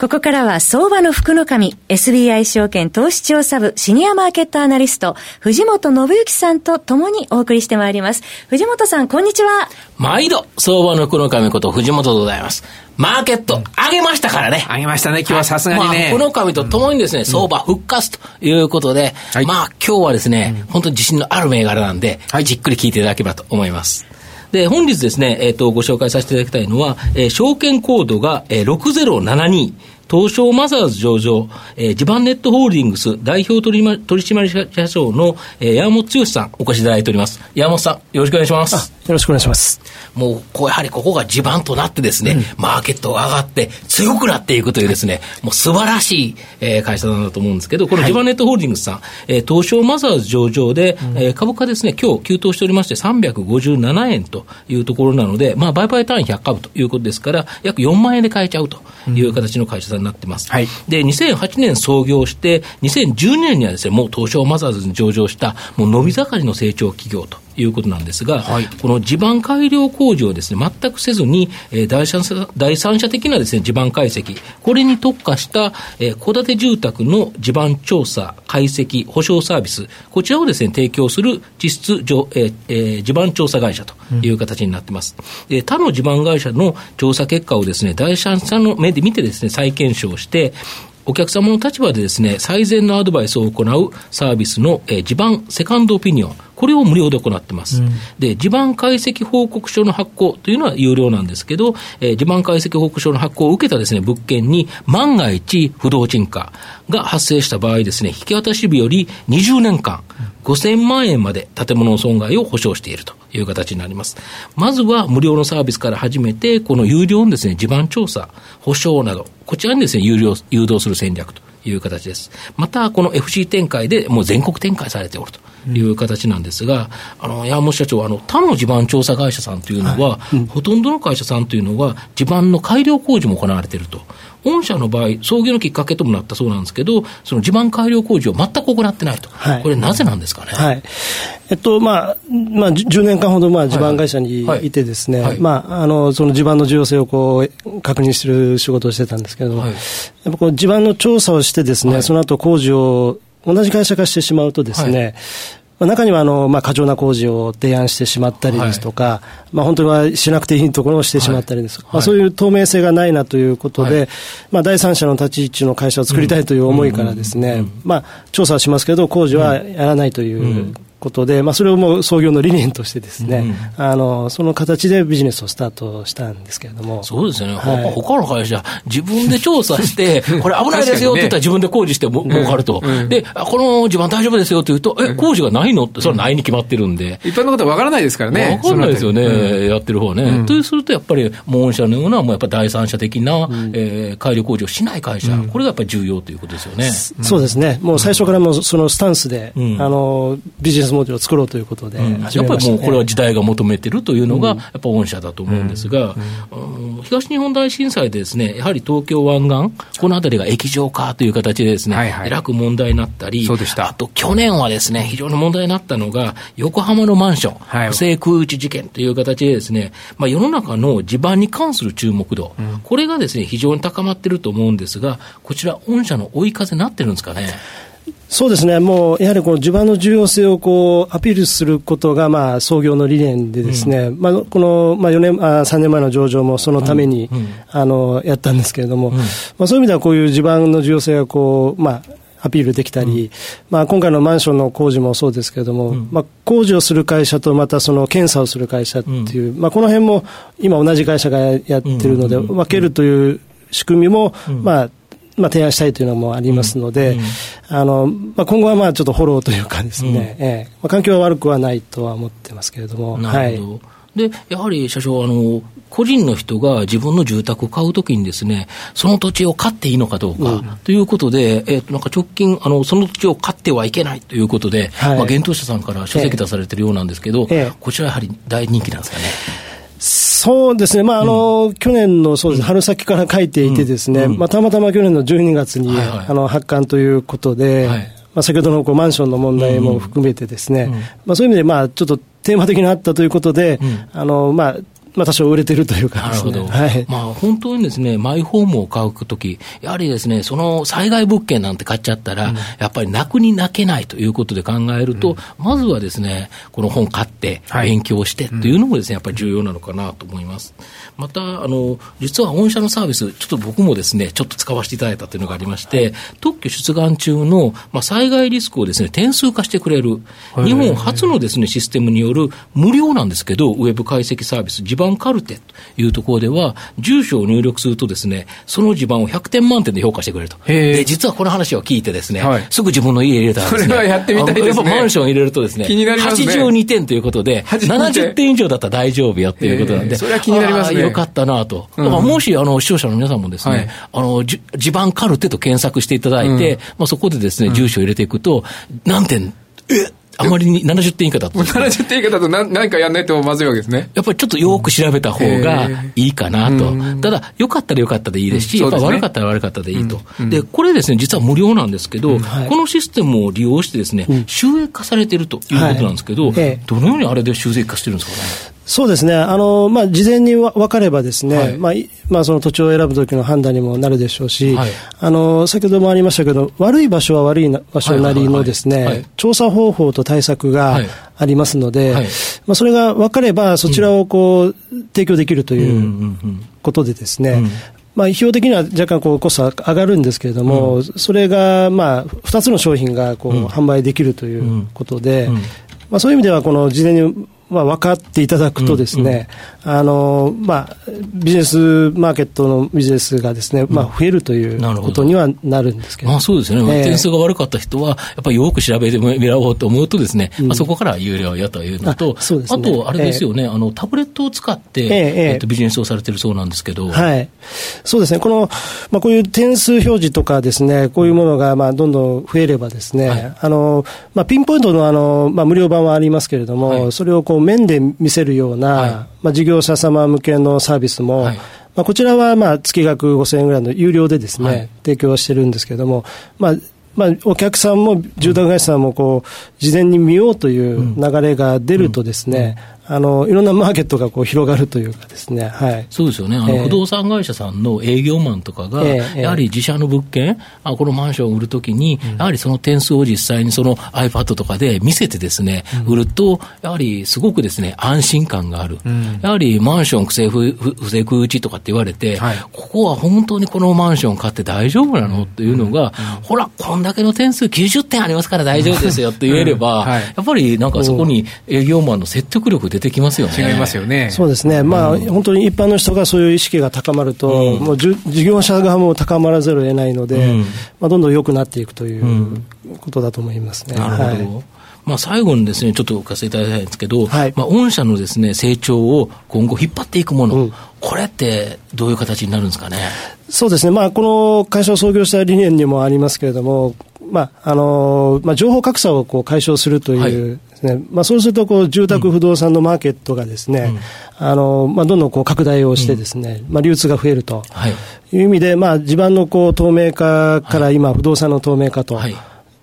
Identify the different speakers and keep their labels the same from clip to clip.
Speaker 1: ここからは相場の福の神、SBI 証券投資調査部シニアマーケットアナリスト、藤本信之さんと共にお送りしてまいります。藤本さん、こんにちは。
Speaker 2: 毎度、相場の福の神こと藤本でございます。マーケット、上げましたからね。
Speaker 3: 上げましたね、今日はさすがにね。
Speaker 2: まあ、福の神と共にですね、相場復活ということで、はい、まあ今日はですね、本当に自信のある銘柄なんで、はい、じっくり聞いていただければと思います。で、本日ですね、えっ、ー、と、ご紹介させていただきたいのは、えー、証券コードが、えー、6072、東証マザーズ上場、えー、地盤ネットホールディングス代表取締役社長の、えー、山本剛さんお越しいただいております。山本さん、よろしくお願いします。
Speaker 4: よろしくお願いします。
Speaker 2: もう、こう、やはりここが地盤となってですね、うん、マーケットが上がって強くなっていくというですね、もう素晴らしい、えー、会社なんだと思うんですけど、この地盤ネットホールディングスさん、はい、えー、東証マザーズ上場で、うん、えー、株価ですね、今日急騰しておりまして357円というところなので、まあ、売買単位100株ということですから、約4万円で買えちゃうという形の会社さんになってます。うん、はい。で、2008年創業して、2012年にはですね、もう東証マザーズに上場した、もう伸び盛りの成長企業ということなんですが、はい、この地盤改良工事をですね、全くせずに、えー、第三者第三者的なですね、地盤解析、これに特化した、えー、戸建て住宅の地盤調査、解析、保証サービス、こちらをですね、提供する実質、えーえー、地盤調査会社という形になっています。うん、他の地盤会社の調査結果をですね、第三者の目で見てですね、再検証して、お客様の立場でですね、最善のアドバイスを行うサービスの、えー、地盤セカンドオピニオン、これを無料で行ってます。うん、で、地盤解析報告書の発行というのは有料なんですけど、えー、地盤解析報告書の発行を受けたですね、物件に万が一不動沈下が発生した場合ですね、引き渡し日より20年間、5000万円まで建物の損害を保証しているという形になります。まずは無料のサービスから始めて、この有料のですね、地盤調査、保証など、こちらにですね、有料、誘導する戦略という形です。また、この FC 展開でもう全国展開されておるという形なんですが、あの山本社長、あの他の地盤調査会社さんというのは、はいうん、ほとんどの会社さんというのは、地盤の改良工事も行われていると。御社の場合、創業のきっかけともなったそうなんですけど、その地盤改良工事を全く行ってないと、はい、これ、なぜなんですかね？
Speaker 4: はい。えっとまあまあ、10年間ほどまあ地盤会社にいて、ですね、まあ、あのその地盤の重要性をこう確認する仕事をしてたんですけれども、はい、やっぱこう地盤の調査をして、ですね、その後工事を同じ会社化してしまうとですね、まあ、中にはあの、まあ、過剰な工事を提案してしまったりですとか、はい、まあ、本当はしなくていいところをしてしまったりです。とか、はい、まあ、そういう透明性がないなということで、はい、まあ、第三者の立ち位置の会社を作りたいという思いからですね、まあ、調査はしますけど、工事はやらないということで、まあ、それをもう創業の理念としてですね、うん、あのその形でビジネスをスタートしたんですけれども。
Speaker 2: そうですよね、はい、他の会社、自分で調査して、これ危ないですよって言ったら自分で工事しても、儲かると、うん、でこの地盤大丈夫ですよって言うと、え、工事がないの？って、それはないに決まってるんで、
Speaker 3: 一般の方は分からないですからね、
Speaker 2: 分からないですよね、やってる方はね。とすると、やっぱり、御社のような、もうやっぱ第三者的な、うん、えー、改良工事をしない会社、これがやっぱり重要ということですよね。
Speaker 4: そうですね、もう最初からもそのスタンスで、あのビジネスモデルを作ろうということで、うん、やっ
Speaker 2: ぱりもうこれは時代が求めてるというのが、やっぱ御社だと思うんですが、東日本大震災でですね、やはり東京湾岸、この辺りが液状化という形でですね、はいはい、えらく問題になったり、あと去年はですね、非常に問題になったのが、横浜のマンション、はい、不正空打ち事件という形でですね、まあ、世の中の地盤に関する注目度、うん、これがですね、非常に高まってると思うんですが、こちら、御社の追い風になってるんですかね？
Speaker 4: そうですね、もうやはりこの地盤の重要性をこうアピールすることがまあ創業の理念で、ですね、うん、まあ、このまあ4年あ3年前の上場もそのために、うん。うん、あのやったんですけれども、まあ、そういう意味ではこういう地盤の重要性がこう、まあ、アピールできたり、うん、まあ、今回のマンションの工事もそうですけれども、うん、まあ、工事をする会社とまたその検査をする会社っていう、うん、まあ、この辺も今同じ会社がやってるので、分けるという仕組みも、まあ、まあ、提案したいというのもありますので、うん。うん、あのまあ、今後はまあちょっとフォローというかですね、うん、えー、まあ、環境は悪くはないとは思ってますけれども。
Speaker 2: はい、でやはり社長あの、個人の人が自分の住宅を買うときにですね、その土地を買っていいのかどうか、うん、ということで、えー、なんか直近あの、その土地を買ってはいけないということで、はい、まあ、現当社さんから書籍出されてるようなんですけど、えー、こちらやはり大人気なんですかね？
Speaker 4: そうですね、まああの、うん、去年のそうです、春先から書いていてですね、うん、まあ、たまたま去年の12月に、はいはい、あの発刊ということで、はい、まあ、先ほどのこうマンションの問題も含めてですね、まあ、そういう意味で、まあ、ちょっとテーマ的にあったということで、あのまあ、まあ、多少売れてるというか、ね、なるほど。はい。
Speaker 2: まあ、本当にですね、マイホームを買うとき、やはりですね、その災害物件なんて買っちゃったら、うん、やっぱり泣くに泣けないということで考えると、うん、まずはですね、この本買って、勉強してというのもですね、やっぱり重要なのかなと思います。また、あの、実は御社のサービス、ちょっと僕もですね、ちょっと使わせていただいたというのがありまして、特許出願中の、まあ、災害リスクをですね、点数化してくれる、日本初のですね、システムによる無料なんですけど、ウェブ解析サービス、地盤カルテいうところでは、住所を入力するとですね、その地盤を100点満点で評価してくれると。で、実はこの話を聞いてですね、はい、すぐ自分の家入れたらですね、
Speaker 3: これはやってみたいですね。
Speaker 2: マンション入れるとですね、
Speaker 3: 気になりますね。
Speaker 2: 82点ということで、70点。以上だったら大丈夫よっていうことなんで、
Speaker 3: それは気になりますね。
Speaker 2: よかったなと。だからもし、あの、視聴者の皆さんもですね、はい、あの、地盤カルテと検索していただいて、うん、まあそこでですね、住所を入れていくと、何点、えあまりに70点以下だと、ね。
Speaker 3: 70点以下だと何何かやんないとまずいわけですね。
Speaker 2: やっぱりちょっとよく調べた方がいいかなと。ただ、よかったらよかったでいいですし、やっぱ悪かったら悪かったでいいと。で、これですね、実は無料なんですけど、このシステムを利用してですね、収益化されてるということなんですけど、どのようにあれで収益化してるんですかね？
Speaker 4: そうですね、あのまあ、事前に分かればですね、はい、まあまあ、その土地を選ぶときの判断にもなるでしょうし、はい、あの先ほどもありましたけど、悪い場所は悪い場所なりのですね、調査方法と対策がありますので、まあ、それが分かれば、そちらをこう、提供できるということでですね、まあ、費用的には若干こうコスト上がるんですけれども、うん、それがまあ2つの商品がこう販売できるということで、まあ、そういう意味では、この事前にまあ、分かっていただくとですね、うんうん、あの、まあ、ビジネスマーケットのビジネスがですね、まあ、増えるということにはなるんですけど。
Speaker 2: まあ、そうですね。えー、点数が悪かった人は、やっぱりよく調べてみらおうと思うとですね、うん、まあ、そこから有料やというのと、あね、あと、あれですよね、えー、あの、タブレットを使って、えー、えー、とビジネスをされてるそうなんですけど。
Speaker 4: はい。そうですね。この、まあ、こういう点数表示とかですね、こういうものが、まあ、どんどん増えればですね、はい、あの、まあ、ピンポイントの、あの、まあ、無料版はありますけれども、はい、それをこう、面で見せせるような、はい、まあ、事業者様向けのサービスも、はい、まあ、こちらはまあ月額5000円ぐらいの有料でですね、はい、提供してるんですけれども、まあ、まあ、お客さんも住宅会社さんもこう事前に見ようという流れが出るとですね、あのいろんなマーケットがこう広がるというかですね、はい、
Speaker 2: そうですよね、あの、不動産会社さんの営業マンとかが、えー、やはり自社の物件、あこのマンションを売るときに、やはりその点数を実際にその iPad とかで見せてですね、売ると、やはりすごくですね、安心感がある。やはりマンション不正不不正空打ちとかって言われて、はい、ここは本当にこのマンション買って大丈夫なのっていうのが、ほら、こんだけの点数90点ありますから大丈夫ですよって言えれば、はい、やっぱりなんかそこに営業マンの説得力出出てきますよね。
Speaker 3: 違いますよね。
Speaker 4: そうですね。まあ、うん、本当に一般の人がそういう意識が高まると、うん、もう事業者側も高まらざるを得ないので、うん、まあ、どんどん良くなっていくということだと思いますね。
Speaker 2: なるほど。はいまあ、最後にですね、ちょっとお聞かせいただきたいんですけど、はい、まあ、御社のですね、成長を今後引っ張っていくもの、うん、これってどういう形になるんですかね？
Speaker 4: そうですね、まあ、この会社を創業した理念にもありますけれども、まああのまあ、情報格差をこう解消するという、はい、ねまあ、そうするとこう住宅不動産のマーケットがですね、うん、あのまあ、どんどんこう拡大をしてですね、うん、まあ、流通が増えるとい。う意味で、まあ、地盤のこう透明化から今、不動産の透明化と。はい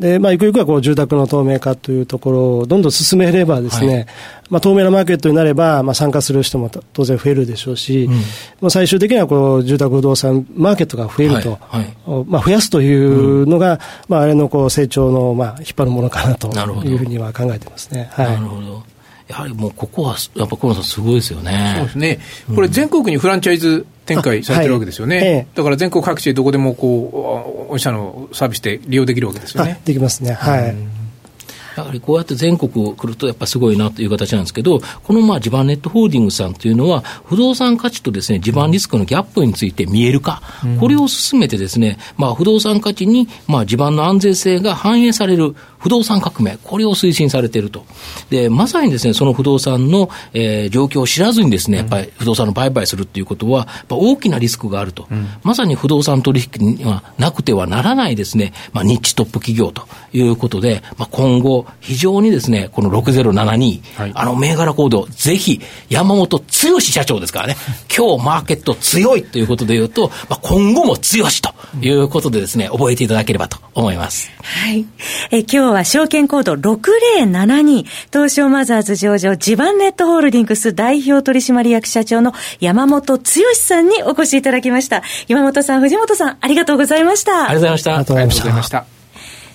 Speaker 4: で、まあ、ゆくゆくはこう住宅の透明化というところをどんどん進めればですね、はい、まあ、透明なマーケットになれば、まあ、参加する人も当然増えるでしょうし、うん、まあ、最終的にはこう住宅不動産マーケットが増えると、はい。はい、まあ、増やすというのが、うん、まあ、あれのこう成長のまあ引っ張るものかなというふうには考えてますね。
Speaker 2: はい、なるほどやはりもうここは、やっぱ河野さん、すごいですよね。
Speaker 3: そうですね。これ、全国にフランチャイズ展開されてるわけですよね。はいええ、だから全国各地でどこでもこう、御社のサービスで利用できるわけですよね。
Speaker 4: できますね。はい。
Speaker 2: やはりこうやって全国来るとやっぱすごいなという形なんですけど、このまあ地盤ネットホールディングスさんというのは、不動産価値とですね、地盤リスクのギャップについて見えるか、うん、これを進めてですね、まあ不動産価値にまあ地盤の安全性が反映される不動産革命、これを推進されていると。で、まさにですね、その不動産の、えー、状況を知らずにですね、やっぱり不動産の売買するっていうことは、大きなリスクがあると。うん、まさに不動産取引にはなくてはならないですね、まあ、ニッチトップ企業ということで、まあ、今後、非常にですね、この6072、はい、あの銘柄コード、ぜひ山本剛社長ですからね、今日マーケット強いということで言うと、まあ、今後も強しということでですね、覚えていただければと思います。
Speaker 1: はい。え今日は証券コード6072、東証マザーズ上場ジバンネットホールディングス代表取締役社長の山本剛さんにお越しいただきました。山本さん、藤本さん、ありがとうございました。
Speaker 2: ありがとうございました。
Speaker 3: ありがとうございました。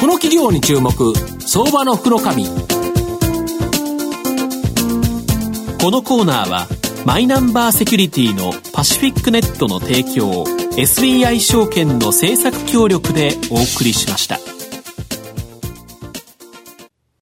Speaker 2: この企業に注目相場の袋紙このコーナーはマイナンバーセキュリティのパシフィックネットの提供 SBI 証券の政策協力でお送りしました。